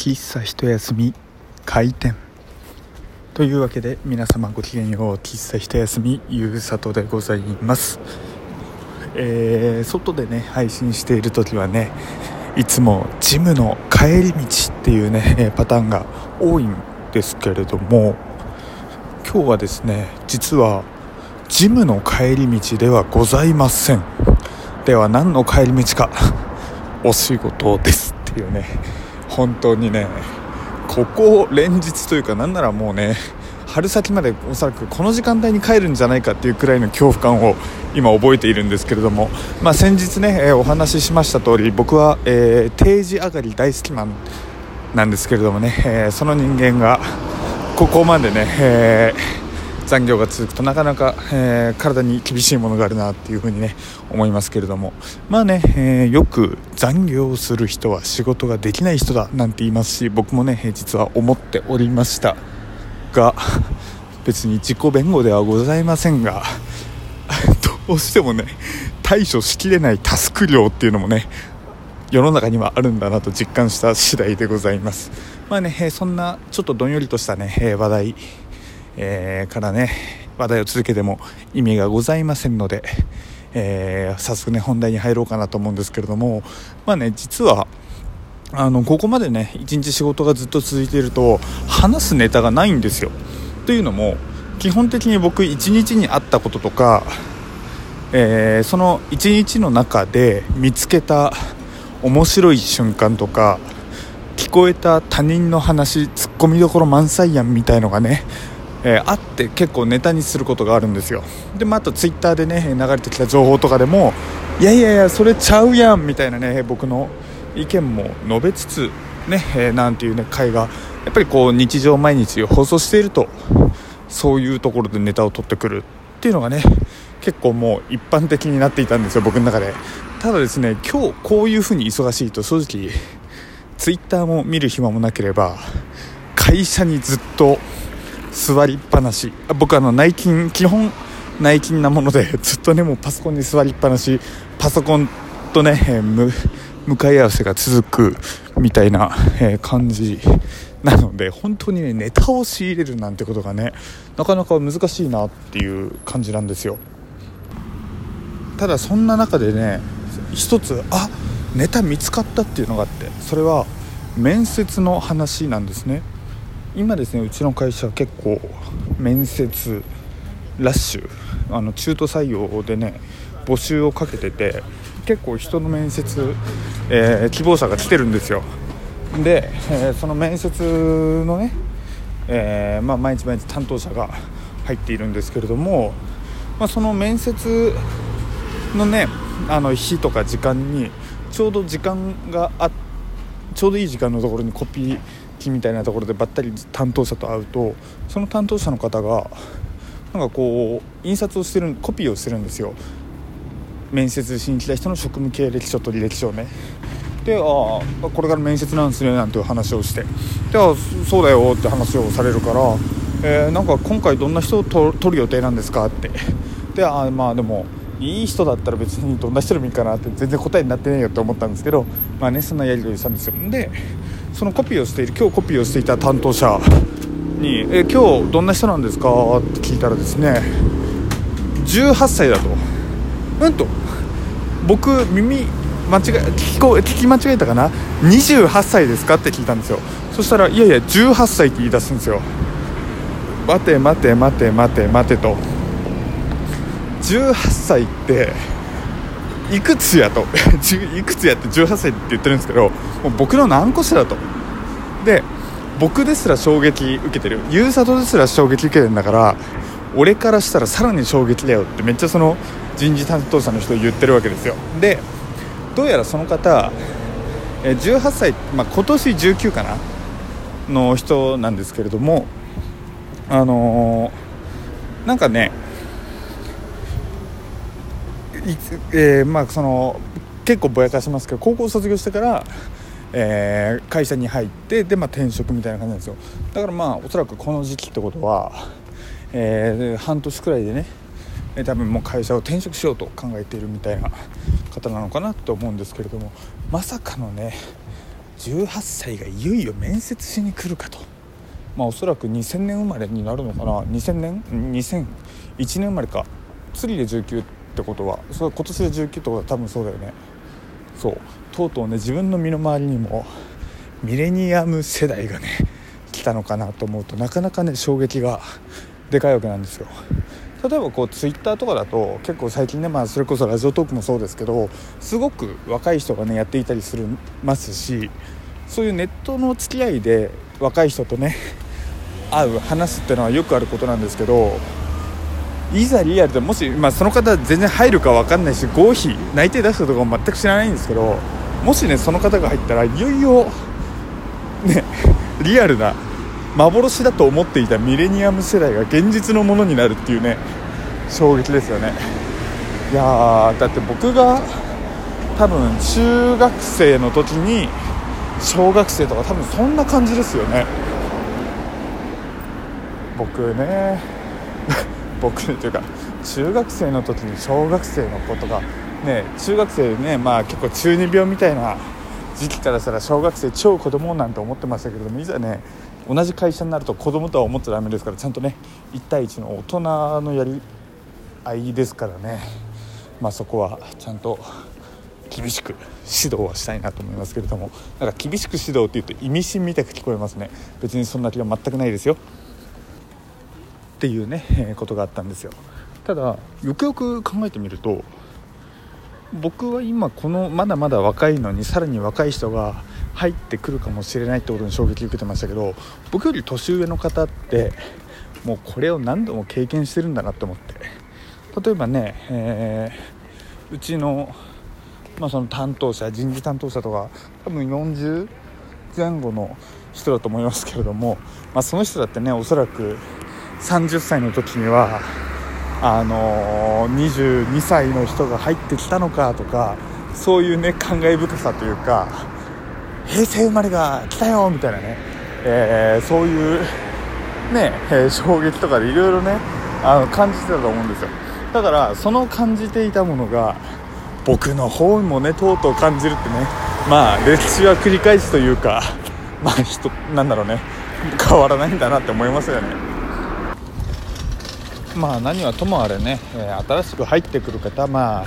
喫茶一休み開店。というわけで皆様ごきげんよう喫茶一休みゆうさとでございます。えー、外でね配信している時はねいつもジムの帰り道っていうねパターンが多いんですけれども今日はですね実はジムの帰り道ではございません。では何の帰り道かお仕事ですっていうね本当にねここ連日というかなんならもうね春先までおそらくこの時間帯に帰るんじゃないかっていうくらいの恐怖感を今覚えているんですけれども、まあ、先日ね、え、お話ししました通り僕は、えー、定時上がり大好きマンなんですけれどもね、えー、その人間がここまでね、えー残業が続くとなかなか、えー、体に厳しいものがあるなっていうふうにね思いますけれども。まあね、えー、よく残業する人は仕事ができない人だなんて言いますし僕もね実は思っておりました。が別に自己弁護ではございませんが どうしてもね対処しきれないタスク量っていうのもね世の中にはあるんだなと実感した次第でございます。まあねそんなちょっとどんよりとしたね話題えー、からね話題を続けても意味がございませんので、えー、早速ね本題に入ろうかなと思うんですけれどもまあね実はあのここまでね一日仕事がずっと続いていると話すネタがないんですよ。というのも基本的に僕一日にあったこととか、えー、その一日の中で見つけた面白い瞬間とか聞こえた他人の話ツッコミどころ満載やんみたいのがねえー、あって結構ネタにすることがあるんですよ。で、まあ、あとツイッターでね流れてきた情報とかでもいやいやいやそれちゃうやんみたいなね僕の意見も述べつつね、えー、なんていうね会がやっぱりこう日常毎日放送しているとそういうところでネタを取ってくるっていうのがね結構もう一般的になっていたんですよ僕の中で。ただですね今日こういう風に忙しいと正直ツイッターも見る暇もなければ会社にずっと座りっぱなし。僕あの内勤基本内勤なもので ずっとねもうパソコンに座りっぱなし。パソコンとね、えー、向かい合わせが続くみたいな、えー、感じなので本当にねネタを仕入れるなんてことがねなかなか難しいなっていう感じなんですよ。ただそんな中でね一つあネタ見つかったっていうのがあってそれは面接の話なんですね。今ですねうちの会社結構面接ラッシュあの中途採用でね募集をかけてて結構人の面接、えー、希望者が来てるんですよ。で、えー、その面接のね、えー、まあ、毎日毎日担当者が入っているんですけれども、まあ、その面接のねあの日とか時間にちょうど時間があちょうどいい時間のところにコピー機みたいなところでばったり担当者と会うとその担当者の方がなんかこう印刷をしてるコピーをしてるんですよ。面接しに来た人の職務経歴書と履歴書をね。でああこれから面接なんですねなんていう話をして。であそうだよって話をされるから、えー、なんか今回どんな人を取る予定なんですかって。であまあでもいい人だったら別にどんな人でもいいかなって全然答えになってねえよって思ったんですけどまあねそんなやり取りしたんですよ。でそのコピーをしている今日コピーをしていた担当者に「え今日どんな人なんですか?」って聞いたらですね18歳だとうんと僕耳間違え聞こ聞き間違えたかな？28歳ですか？って聞いたんですよ。そしたらいやいや18歳って言い出すんですよ待て待て待て待て待てと。18歳っていくつやと。いくつやって18歳って言ってるんですけどもう僕の何個下だと。で僕ですら衝撃受けてる。ゆうさとですら衝撃受けてるんだから俺からしたらさらに衝撃だよってめっちゃその人事担当者の人言ってるわけですよ。でどうやらその方18歳、まあ、今年19かな？の人なんですけれどもあのー、なんかねえー、まあその結構ぼやかしますけど高校卒業してから、えー、会社に入ってで、まあ、転職みたいな感じなんですよ。だからまあおそらくこの時期ってことは、えー、半年くらいでね多分もう会社を転職しようと考えているみたいな方なのかなと思うんですけれどもまさかのね18歳がいよいよ面接しに来るかと。まあおそらく2000年生まれになるのかな。2000年？2001年生まれか。釣りで19ってことはそれ今年で19ってことは多分そうだよね。そう。とうとうね自分の身の回りにもミレニアム世代がね来たのかなと思うとなかなかね衝撃がでかいわけなんですよ。例えばこうツイッターとかだと結構最近ね、まあ、それこそラジオトークもそうですけどすごく若い人がねやっていたりするますしそういうネットの付き合いで若い人とね会う話すっていうのはよくあることなんですけどいざリアルでもし、まあ、その方全然入るか分かんないし合否内定出したとかも全く知らないんですけどもしねその方が入ったらいよいよねリアルな幻だと思っていたミレニアム世代が現実のものになるっていうね衝撃ですよね。いやだって僕が多分中学生の時に小学生とか多分そんな感じですよね。僕ね僕というか中学生の時に小学生の子とかね中学生ねまあ結構中二病みたいな時期からしたら小学生超子供なんて思ってましたけれどもいざね同じ会社になると子供とは思っちゃダメですからちゃんとね1対1の大人のやり合いですからね。まあそこはちゃんと厳しく指導はしたいなと思いますけれども。なんか厳しく指導って言うと意味深みたく聞こえますね。別にそんな気は全くないですよ。っていうね、え、ことがあったんですよ。ただよくよく考えてみると僕は今このまだまだ若いのにさらに若い人が入ってくるかもしれないってことに衝撃受けてましたけど僕より年上の方ってもうこれを何度も経験してるんだなと思って。例えばね、えー、うちの,、まあその担当者人事担当者とか多分40前後の人だと思いますけれども、まあ、その人だってねおそらく30歳の時にはあのー、22歳の人が入ってきたのかとかそういうね感慨深さというか平成生まれが来たよみたいなね、えー、そういうね、えー、衝撃とかでいろいろねあの感じてたと思うんですよ。だからその感じていたものが僕の方にもねとうとう感じるってねまあ歴史は繰り返しというかまあ人なんだろうね変わらないんだなって思いますよね。まあ何はともあれね、え、新しく入ってくる方ま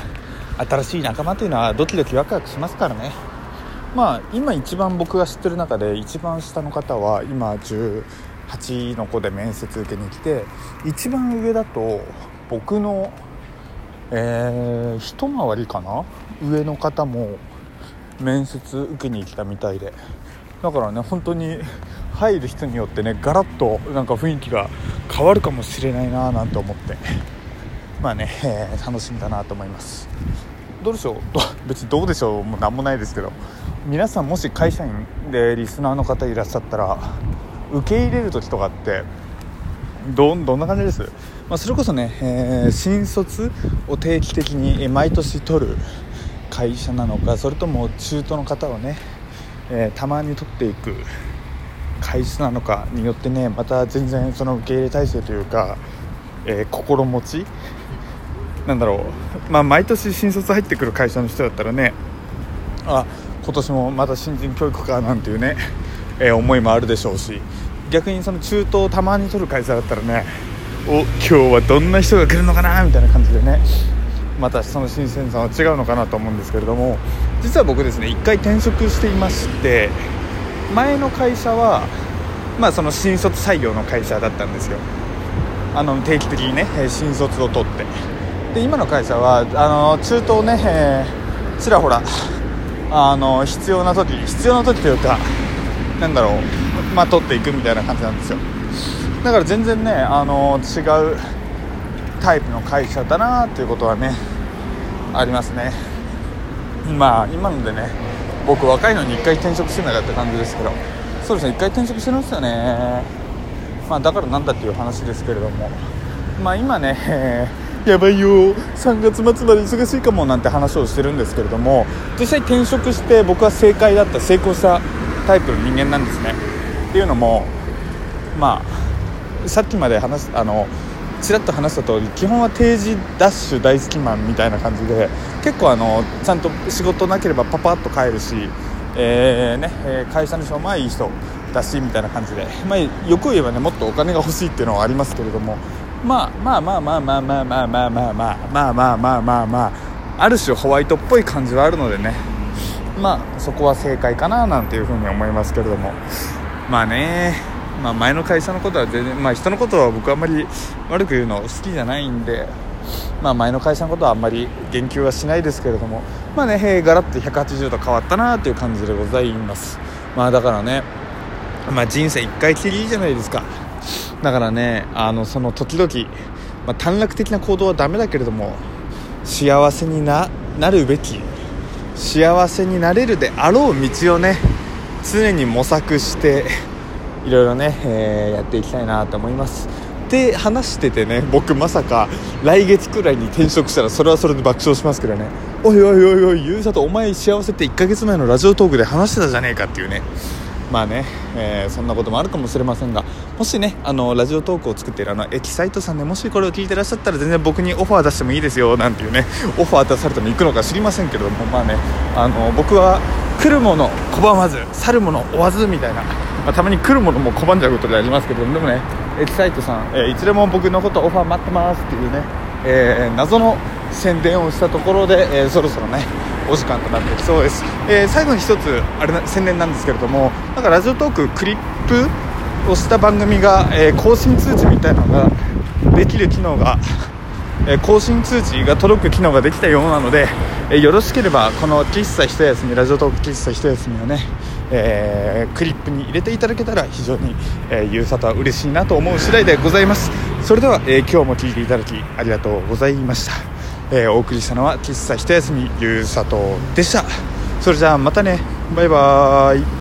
あ新しい仲間というのはドキドキワクワクしますからね。まあ今一番僕が知ってる中で一番下の方は今18の子で面接受けに来て一番上だと僕のえー、一回りかな？上の方も面接受けに来たみたいで。だからね本当に入る人によってねガラッとなんか雰囲気が変わるかもしれないななんて思って。まあね、えー、楽しみだなと思います。どうでしょう？別にどうでしょう？もう何もないですけど。皆さんもし会社員でリスナーの方いらっしゃったら受け入れる時とかってどどんな感じです、まあ、それこそね、えー、新卒を定期的に毎年取る会社なのかそれとも中途の方をね、えー、たまに取っていく会社なのかによってねまた全然その受け入れ体制というか、えー、心持ちなんだろう、まあ、毎年新卒入ってくる会社の人だったらねあ今年もまた新人教育かなんていうね、えー、思いもあるでしょうし逆にその中東をたまに取る会社だったらねお今日はどんな人が来るのかなみたいな感じでねまたその新鮮さは違うのかなと思うんですけれども実は僕ですね1回転職していまして前の会社は、まあ、その新卒採用の会社だったんですよ。あの定期的にね新卒を取って。で今の会社はあの中東ね、えー、ちらほらあの必要な時必要な時というかなんだろうまあ取っていくみたいな感じなんですよ。だから全然ねあの違うタイプの会社だなっていうことはねありますね。まあ今のでね僕若いのに1回転職してなかった感じですけどそうですね1回転職してるんですよね。まあだからなんだっていう話ですけれども。まあ今ね、やばいよ。3月末まで忙しいかもなんて話をしてるんですけれども実際転職して僕は正解だった成功したタイプの人間なんですね。っていうのもまあさっきまで話あのちらっと話した通り基本は定時ダッシュ大好きマンみたいな感じで結構あのちゃんと仕事なければパパッと帰るしえー、ねえ会社の人もまあいい人だしみたいな感じで、まあ、欲を言えばねもっとお金が欲しいっていうのはありますけれども。まあまあまあまあまあまあまあまあまあまあまあまあまあまあまあある種ホワイトっぽい感じはあるのでね。まあそこは正解かななんていうふうに思いますけれども。まあね。まあ、前の会社のことは全然、まあ、人のことは僕あんまり悪く言うの好きじゃないんで、まあ、前の会社のことはあんまり言及はしないですけれどもまあねへガラッと180度変わったなという感じでございます。まあだからねまあ人生一回きりじゃないですか。だからねあのその時々、まあ、短絡的な行動はダメだけれども幸せになるべき幸せになれるであろう道をね常に模索していろいろね、えー、やっていきたいなと思います。で話しててね僕まさか来月くらいに転職したらそれはそれで爆笑しますけどね。おいおいおいおいゆうさとお前幸せって1ヶ月前のラジオトークで話してたじゃねえかっていうね。まあね、えー、そんなこともあるかもしれませんがもしねあのラジオトークを作っているあのエキサイトさんでもしこれを聞いてらっしゃったら全然僕にオファー出してもいいですよなんていうねオファー出されても行くのか知りませんけどもまあねあの僕は来るもの拒まず去るもの追わずみたいな、まあ、たまに来るものも拒んじゃうことでありますけどでもねエキサイトさん、えー、いつでも僕のことオファー待ってますっていうね、えー、謎の宣伝をしたところで、えー、そろそろねお時間となってきそうです、えー、最後に一つあれな宣伝なんですけれどもなんかラジオトーククリップをした番組が、え、更新通知みたいなのができる機能が、え、更新通知が届く機能ができたようなので、えよろしければこの喫茶一休みラジオトーク喫茶一休みをね、えクリップに入れていただけたら非常に、えゆうさとは嬉しいなと思う次第でございます。それでは、え今日も聞いていただきありがとうございました。えー、お送りしたのは喫茶一休みゆうさとでした。それじゃあまたね。バイバーイ。